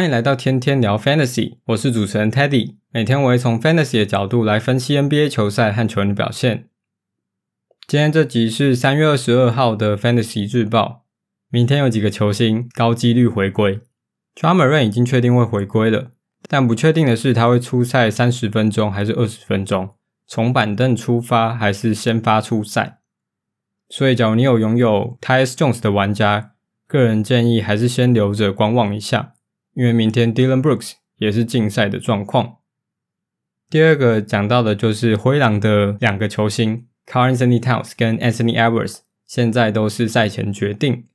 欢迎来到天天聊 Fantasy，我是主持人 Teddy。每天我会从 Fantasy 的角度来分析 NBA 球赛和球员的表现。今天这集是三月二十二号的 Fantasy 日报。明天有几个球星高几率回归，Ja Morant 已经确定会回归了，但不确定的是他会出赛三十分钟还是二十分钟，从板凳出发还是先发出赛。所以，假如你有拥有 Tyus Jones 的玩家，个人建议还是先留着观望一下，因为明天 Dylan Brooks 也是禁赛的状况。第二个讲到的就是灰狼的两个球星，Carl Anthony Towns 跟 Anthony Edwards，现在都是赛前决定，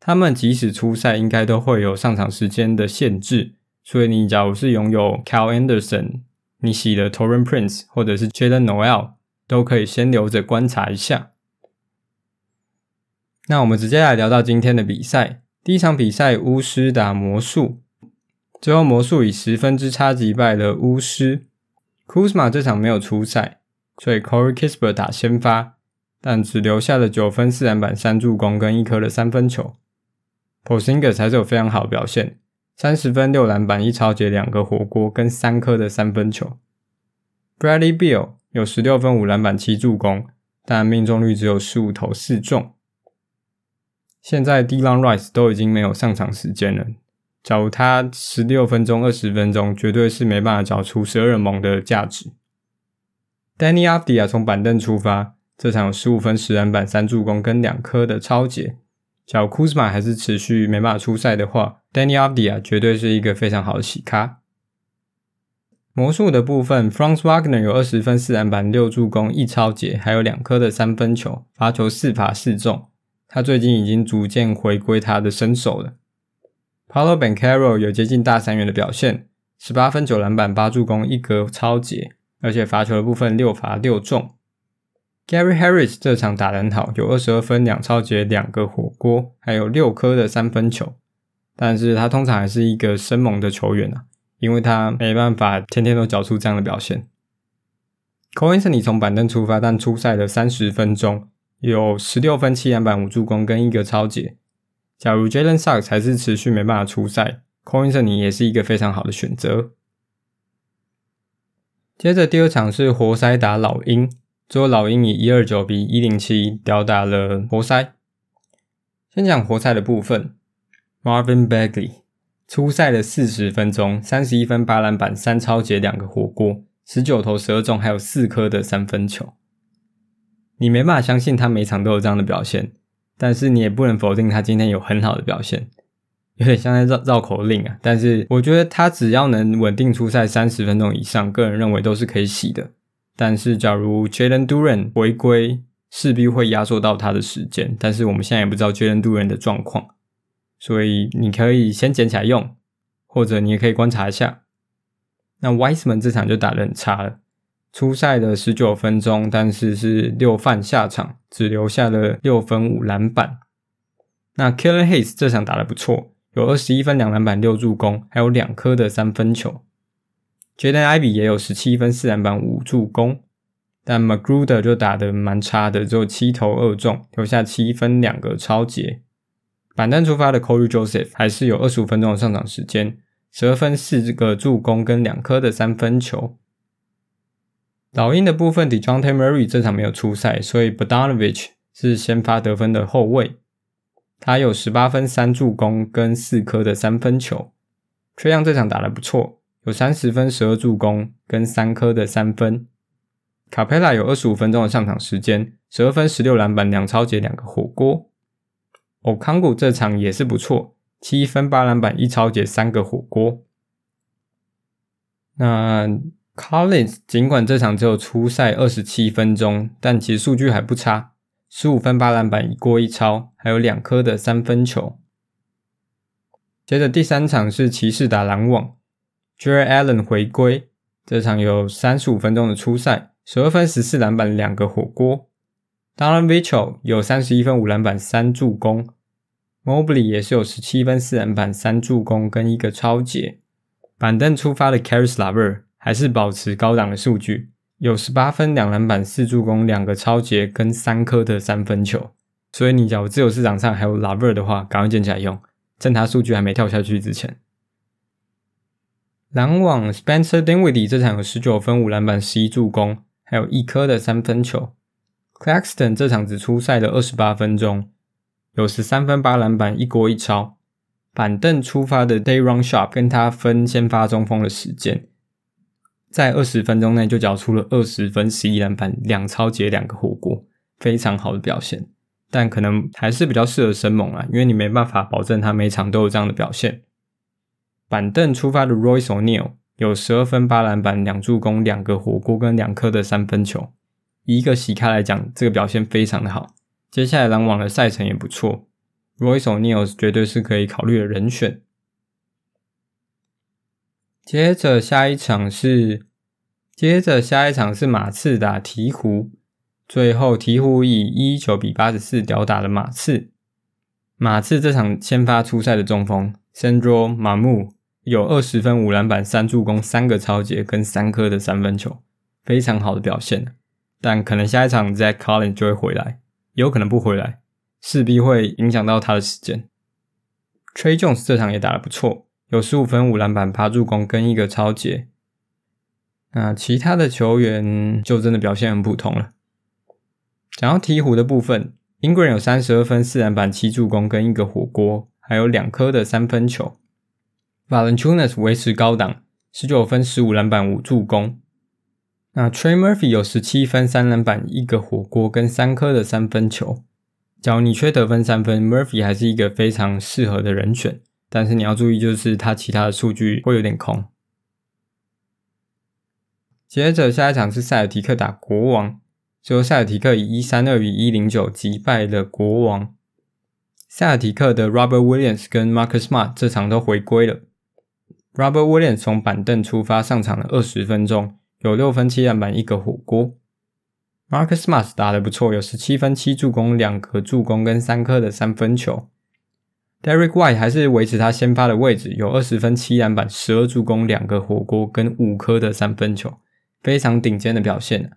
他们即使出赛应该都会有上场时间的限制，所以你假如是拥有 Kyle Anderson、你喜的 Taurean Prince 或者是 Jaylen Noel，都可以先留着观察一下。那我们直接来聊到今天的比赛。第一场比赛，巫师打魔术，最后魔术以十分之差击败了巫师。Kuzma 这场没有出赛，所以 Corey k i s p e r 打先发，但只留下了九分、四篮板、三助攻跟一颗的三分球。Porzingis 还是有非常好的表现，三十分、六篮板、一抄截、两个火锅跟三颗的三分球。Bradley Beal 有十六分、五篮板、七助攻，但命中率只有十五投四中。现在 d l o n Rice 都已经没有上场时间了。假如他十六分钟、二十分钟，绝对是没办法找出十二猛的价值。Danny Avdia 从板凳出发，这场十五分、十篮板、三助攻跟两颗的抄截。假如 Kuzma 还是持续没办法出赛的话，Danny Avdia 绝对是一个非常好的洗咖。魔术的部分，Franz Wagner 有二十分、四篮板、六助攻、一抄截，还有两颗的三分球，罚球四罚四中。他最近已经逐渐回归他的身手了。Paolo Banchero 有接近大三元的表现，十八分九篮板八助攻一格超节，而且罚球的部分六罚六中。Gary Harris 这场打得很好，有二十二分两超节两个火锅，还有六颗的三分球。但是他通常还是一个生猛的球员啊，因为他没办法天天都缴出这样的表现。Cole Anthony 从板凳出发，但出赛了三十分钟。有十六分、七篮板、五助攻跟一个超节。假如 Jalen Suggs 还是持续没办法出赛 c o i n s o n 也是一个非常好的选择。接着第二场是活塞打老鹰，最后老鹰以一二九比一零七吊打了活塞。先讲活塞的部分，Marvin Bagley 出赛的四十分钟，三十一分、八篮板、三抄截、两个火锅，十九投十二中，还有四颗的三分球。你没办法相信他每场都有这样的表现，但是你也不能否定他今天有很好的表现，有点像在绕绕口令啊。但是我觉得他只要能稳定出赛三十分钟以上，个人认为都是可以洗的。但是假如 Jalen Duren 回归，势必会压缩到他的时间。但是我们现在也不知道 Jalen Duren 的状况，所以你可以先捡起来用，或者你也可以观察一下。那 Wiseman 这场就打得很差了。初赛的十九分钟，但是是六犯下场，只留下了六分五篮板。那 Killer Hayes 这场打得不错，有二十一分两篮板六助攻，还有两颗的三分球。Jaden Ivy 也有十七分四篮板五助攻，但 McGruder 就打得蛮差的，只有七投二中，留下七分两个超截。板凳出发的 Corey Joseph 还是有二十五分钟的上场时间，十二分四个助攻跟两颗的三分球。老鹰的部分，Dejounte Murray 这场没有出赛，所以 Bogdanovic 是先发得分的后卫。他有十八分、三助攻跟四颗的三分球。Trae Young 这场打得不错，有三十分、十二助攻跟三颗的三分。Capela 有二十五分钟的上场时间，十二分、十六篮板、两抄截、两个火锅。Okongwu 这场也是不错，七分、八篮板、一抄截、三个火锅。那 Collins 尽管这场只有出赛二十七分钟，但其实数据还不差，十五分八篮板一锅一抄，还有两颗的三分球。接着第三场是骑士打篮网 j e r r y Allen 回归，这场有三十五分钟的出赛，十二分十四篮板两个火锅。Donovan Mitchell 有三十一分五篮板三助攻，Mobley 也是有十七分四篮板三助攻跟一个抄截。板凳出发的 Caris LeVert 还是保持高档的数据，有十八分、两篮板、四助攻、两个超节跟三颗的三分球。所以你假如自由市场上还有 LeVert 的话，赶快捡起来用，趁他数据还没跳下去之前。篮网 Spencer Dinwiddie 这场有十九分、五篮板、十一助攻，还有一颗的三分球。Claxton 这场只出赛了二十八分钟，有十三分、八篮板、一锅一抄。板凳出发的 Day'Ron Sharpe 跟他分先发中锋的时间，在二十分钟内就缴出了二十分、十一篮板、两抄截、两个火锅，非常好的表现。但可能还是比较适合生猛啊，因为你没办法保证他每场都有这样的表现。板凳出发的 Royce O'Neal 有十二分、八篮板、两助攻、两个火锅跟两颗的三分球。以一个洗开来讲，这个表现非常的好。接下来篮网的赛程也不错，Royce O'Neal 绝对是可以考虑的人选。接着下一场是，接着下一场是马刺打鹈鹕，最后鹈鹕以一九比八十四吊打了马刺。马刺这场先发出赛的中锋 Sandro Mamu 有二十分、五篮板、三助攻、三个抄截跟三颗的三分球，非常好的表现。但可能下一场 Zach Collins 就会回来，有可能不回来，势必会影响到他的时间。Tre Jones 这场也打得不错，有十五分、五篮板、八助攻跟一个超截。那其他的球员就真的表现很普通了。讲到鹈鹕的部分，Ingram 有三十二分、四篮板、七助攻跟一个火锅，还有两颗的三分球。Valentunas 维持高档，十九分、十五篮板、五助攻。那 Trey Murphy 有十七分、三篮板、一个火锅跟三颗的三分球。假如你缺得分三分，Murphy 还是一个非常适合的人选。但是你要注意，就是他其他的数据会有点空。接着下一场是塞尔提克打国王，最后塞尔提克以一三二比一零九击败了国王。塞尔提克的 Robert Williams 跟 Marcus Smart 这场都回归了。Robert Williams 从板凳出发上场了二十分钟。有六分七篮板一个火锅，Marcus Smart 打得不错，有十七分七助攻两个助攻跟三颗的三分球。Derrick White 还是维持他先发的位置，有二十分七篮板十二助攻两个火锅跟五颗的三分球，非常顶尖的表现。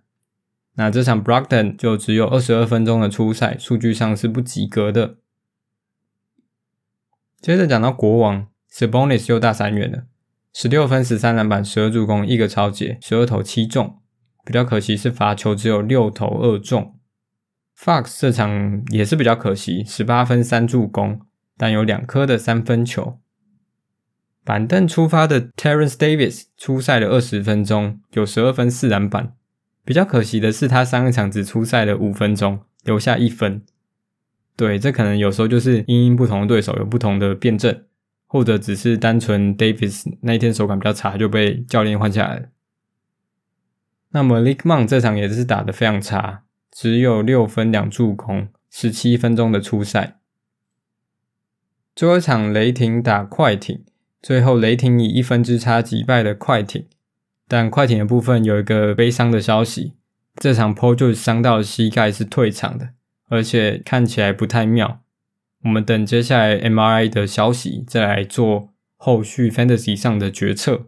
那这场 Brookton 就只有二十二分钟的出赛，数据上是不及格的。接着讲到国王，Sabonis 又大三元了。十六分、十三篮板、十二助攻、一个抄截，十二投七中。比较可惜是罚球只有六投二中。Fox 这场也是比较可惜，十八分、三助攻，但有两颗的三分球。板凳出发的 Terence Davis 出赛了二十分钟，有十二分、四篮板。比较可惜的是，他上一场只出赛了五分钟，留下一分。对，这可能有时候就是因应不同的对手有不同的辩证。或者只是单纯 Davis 那一天手感比较差，就被教练换下来了。那么 Lick Mon 这场也是打得非常差，只有六分两助攻，十七分钟的出赛。最后一场雷霆打快艇，最后雷霆以一分之差击败了快艇。但快艇的部分有一个悲伤的消息，这场波就伤到膝盖是退场的，而且看起来不太妙。我们等接下来 MRI 的消息，再来做后续 Fantasy 上的决策。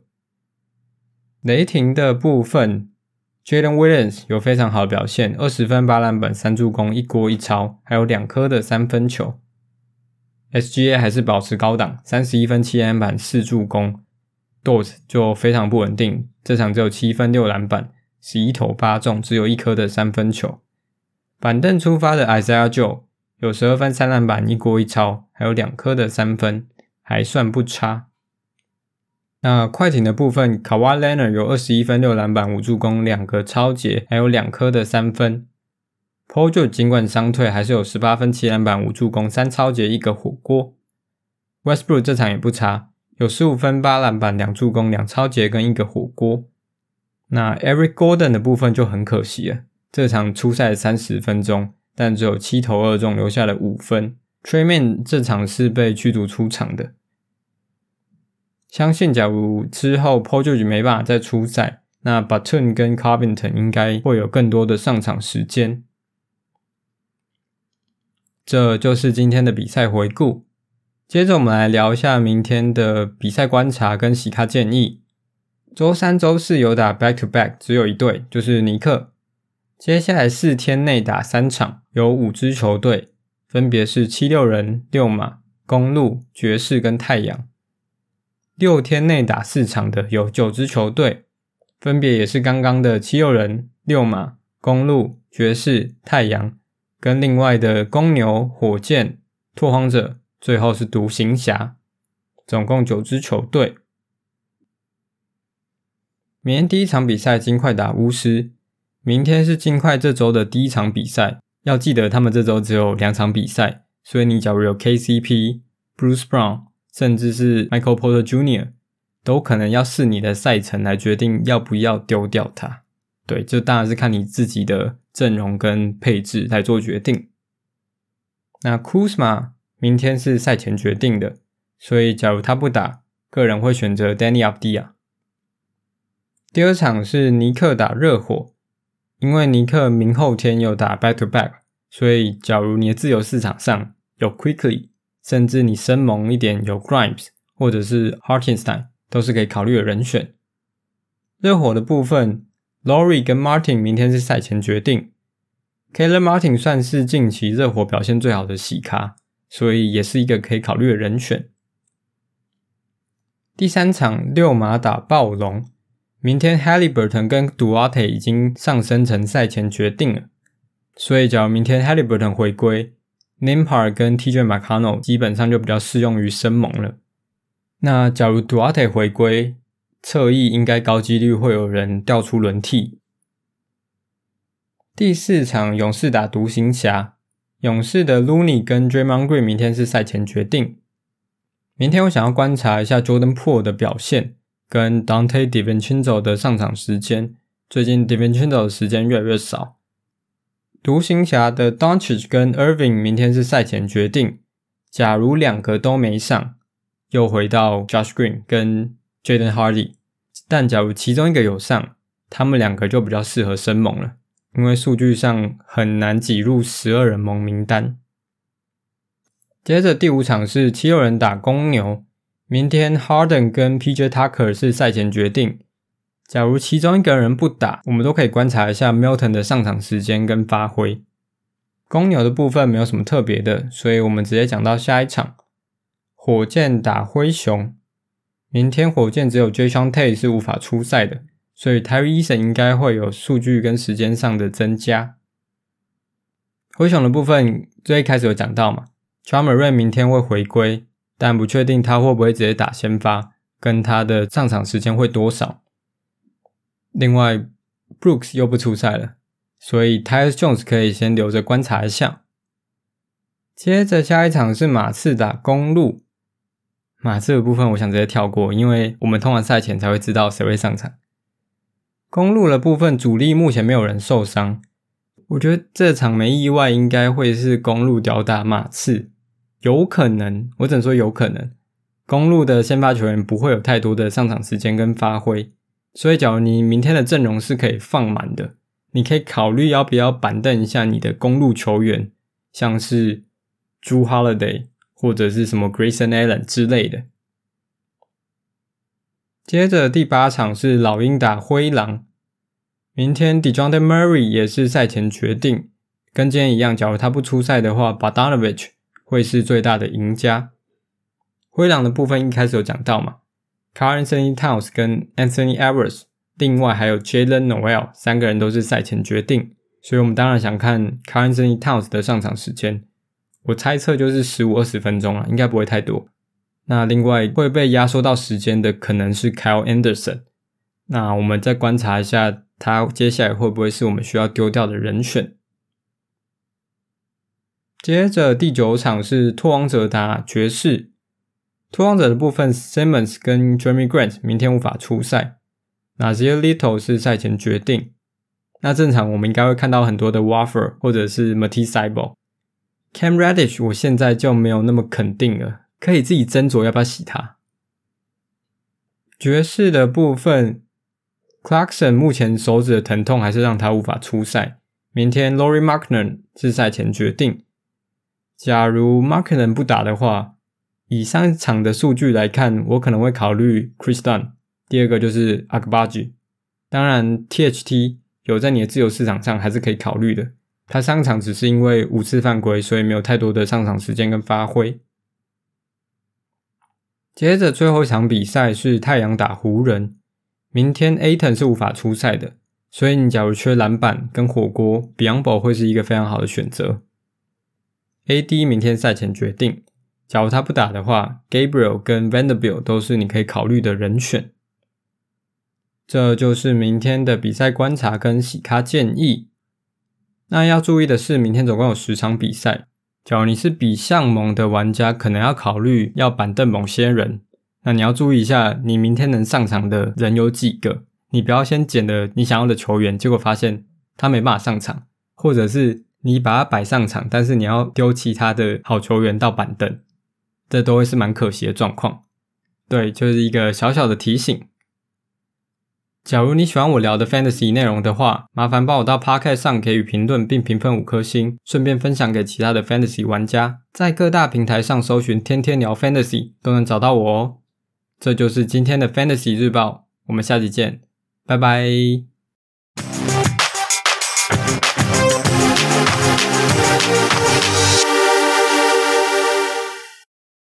雷霆的部分，Jalen Williams 有非常好的表现，二十分、八篮板、三助攻、一锅一抄，还有两颗的三分球。SGA 还是保持高档，三十一分、七篮板、四助攻。Dort 就非常不稳定，这场只有七分、六篮板、十一投八中，只有一颗的三分球。板凳出发的 Isaiah 就。有十二分、三篮板、一锅一抄，还有两颗的三分，还算不差。那快艇的部分，Kawhi Leonard 有二十一分、六篮板、五助攻、两个抄截，还有两颗的三分。P o j o 尽管伤退，还是有十八分、七篮板、五助攻、三抄截、一个火锅。Westbrook 这场也不差，有十五分、八篮板、两助攻、两抄截跟一个火锅。那 Eric Gordon 的部分就很可惜了，这场出赛三十分钟。但只有七投二中，留下了五分。Tre Mann 这场是被驱逐出场的。相信假如之后 p o j o 没办法再出赛，那 Batum 跟 Carvinton 应该会有更多的上场时间。这就是今天的比赛回顾。接着我们来聊一下明天的比赛观察跟洗咖建议。周三、周四有打 Back to Back，只有一队，就是尼克。接下来四天内打三场，有五支球队，分别是七六人、六马、公路、爵士跟太阳。六天内打四场的有九支球队，分别也是刚刚的七六人、六马、公路、爵士、太阳，跟另外的公牛、火箭、拓荒者，最后是独行侠，总共九支球队。明天第一场比赛，金块打巫师。明天是金块这周的第一场比赛，要记得他们这周只有两场比赛，所以你假如有 KCP、Bruce Brown，甚至是 Michael Porter Jr.，都可能要视你的赛程来决定要不要丢掉它。对，这当然是看你自己的阵容跟配置来做决定。那 Kuzma 明天是赛前决定的，所以假如他不打，个人会选择 Deni Avdija。第二场是尼克打热火。因为尼克明后天又打 back to back，所以假如你的自由市场上有 Quickly，甚至你生猛一点有 Grimes 或者是 Hartenstein，都是可以考虑的人选。热火的部分，Lowry 跟 Martin 明天是赛前决定。Caleb Martin 算是近期热火表现最好的洗咖，所以也是一个可以考虑的人选。第三场六马打暴龙。明天 Haliburton 跟 Duarte 已经上升成赛前决定了，所以假如明天 Haliburton 回归，Nembhard 跟 TJ McConnell 基本上就比较适用于生猛了。那假如 Duarte 回归，侧翼应该高几率会有人调出轮替。第四场勇士打独行侠，勇士的 Looney 跟 Draymond Green 明天是赛前决定。明天我想要观察一下 Jordan Poole 的表现。跟 Dante DiVincenzo 的上场时间，最近 DiVincenzo 的时间越来越少。独行侠的 d o n c h i c 跟 Irving 明天是赛前决定。假如两个都没上，又回到 Josh Green 跟 Jaden Hardy。但假如其中一个有上，他们两个就比较适合生猛了，因为数据上很难挤入十二人盟名单。接着第五场是七六人打公牛。明天 Harden 跟 PJ Tucker 是赛前决定。假如其中一个人不打，我们都可以观察一下 Milton 的上场时间跟发挥。公牛的部分没有什么特别的，所以我们直接讲到下一场：火箭打灰熊。明天火箭只有 Jason Tay 是无法出赛的，所以 Tari Eason 应该会有数据跟时间上的增加。灰熊的部分最开始有讲到嘛，Ja Morant 明天会回归。但不确定他会不会直接打先发，跟他的上场时间会多少。另外，Brooks 又不出赛了，所以 Tyus Jones 可以先留着观察一下。接着下一场是马刺打公鹿，马刺的部分我想直接跳过，因为我们通常赛前才会知道谁会上场。公路的部分主力目前没有人受伤，我觉得这场没意外应该会是公路吊打马刺。有可能，我只能说有可能，公路的先发球员不会有太多的上场时间跟发挥，所以假如你明天的阵容是可以放满的，你可以考虑要不要板凳一下你的公路球员，像是朱 Holiday 或者是什么 Grayson Allen 之类的。接着第八场是老鹰打灰狼，明天 Dejounte Murray 也是赛前决定，跟今天一样，假如他不出赛的话，Badanovic 会是最大的赢家。灰狼的部分一开始有讲到嘛，Karl-Anthony Towns 跟 Anthony Edwards，另外还有 Jalen Noel 三个人都是赛前决定，所以我们当然想看 Karl-Anthony Towns 的上场时间。我猜测就是十五二十分钟啊，应该不会太多。那另外会被压缩到时间的可能是 Kyle Anderson。那我们再观察一下他接下来会不会是我们需要丢掉的人选。接着第九场是拓荒者打爵士，拓荒者的部分，Simmons 跟 Jerami Grant 明天无法出赛，那 Nassir Little 是赛前决定。那正常我们应该会看到很多的 Watford 或者是 Matisse Cam Reddish 我现在就没有那么肯定了，可以自己斟酌要不要洗他。爵士的部分，Clarkson 目前手指的疼痛还是让他无法出赛，明天 Lauri Markkanen 是赛前决定。假如 m a r k n e n 不打的话，以上场的数据来看，我可能会考虑 Kris Dunn。第二个就是 Agbaji。当然，THT 有在你的自由市场上还是可以考虑的。他上场只是因为五次犯规，所以没有太多的上场时间跟发挥。接着最后一场比赛是太阳打湖人，明天 Aton 是无法出赛的，所以你假如缺篮板跟火锅，Biyombo 会是一个非常好的选择。AD 明天赛前决定，假如他不打的话，Gabriel 跟 Vanderbilt 都是你可以考虑的人选。这就是明天的比赛观察跟洗咖建议。那要注意的是，明天总共有十场比赛。假如你是比项盟的玩家，可能要考虑要板凳某些人。那你要注意一下，你明天能上场的人有几个？你不要先捡了你想要的球员，结果发现他没办法上场，或者是你把他摆上场，但是你要丢其他的好球员到板凳，这都会是蛮可惜的状况。对，就是一个小小的提醒。假如你喜欢我聊的 Fantasy 内容的话，麻烦帮我到 Podcast 上给予评论并评分五颗星，顺便分享给其他的 Fantasy 玩家。在各大平台上搜寻“天天聊 Fantasy” 都能找到我哦。这就是今天的 Fantasy 日报，我们下期见，拜拜。